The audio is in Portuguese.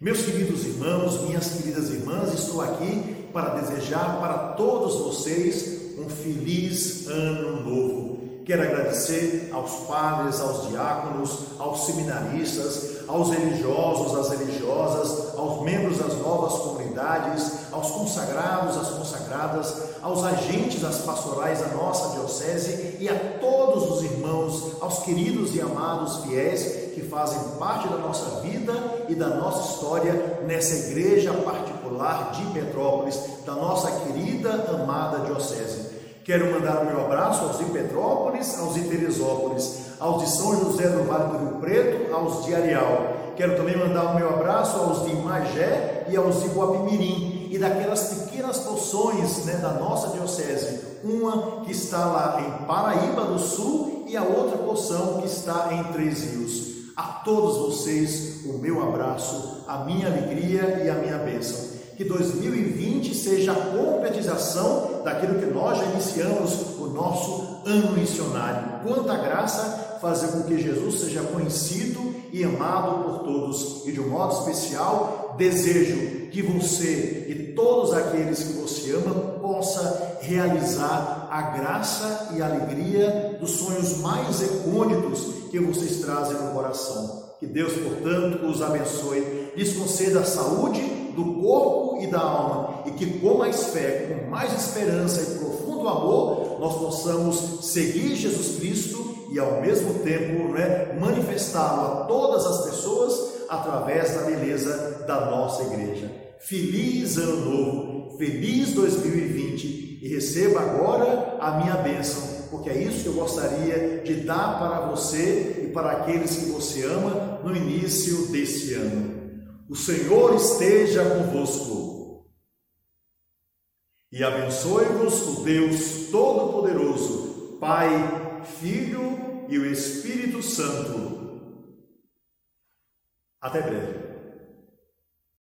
Meus queridos irmãos, minhas queridas irmãs, estou aqui para desejar para todos vocês um feliz ano novo. Quero agradecer aos padres, aos diáconos, aos seminaristas, aos religiosos, às religiosas, aos membros das novas comunidades, aos consagrados, às consagradas, aos agentes das pastorais da nossa diocese e a todos os irmãos, aos queridos e amados fiéis que fazem parte da nossa vida e da nossa história nessa igreja particular de Petrópolis, da nossa querida, amada diocese. Quero mandar o meu abraço aos de Petrópolis, aos de Teresópolis, aos de São José do Vale do Rio Preto, aos de Areal. Quero também mandar o meu abraço aos de Magé e aos de Guapimirim e daquelas pequenas porções né, da nossa diocese. Uma que está lá em Paraíba do Sul e a outra porção que está em Três Rios. A todos vocês, o meu abraço, a minha alegria e a minha bênção que 2020 seja a concretização daquilo que nós já iniciamos o nosso ano missionário. Quanta graça fazer com que Jesus seja conhecido e amado por todos. E de um modo especial, desejo que você e todos aqueles que você ama possa realizar a graça e a alegria dos sonhos mais recônditos que vocês trazem no coração. Que Deus, portanto, os abençoe, lhes conceda saúde do corpo e da alma, e que com mais fé, com mais esperança e profundo amor, nós possamos seguir Jesus Cristo e ao mesmo tempo né, manifestá-lo a todas as pessoas através da beleza da nossa igreja. Feliz ano novo, feliz 2020 e receba agora a minha bênção, porque é isso que eu gostaria de dar para você e para aqueles que você ama no início desse ano. O Senhor esteja convosco. E abençoe-vos o Deus Todo-Poderoso, Pai, Filho e o Espírito Santo. Até breve.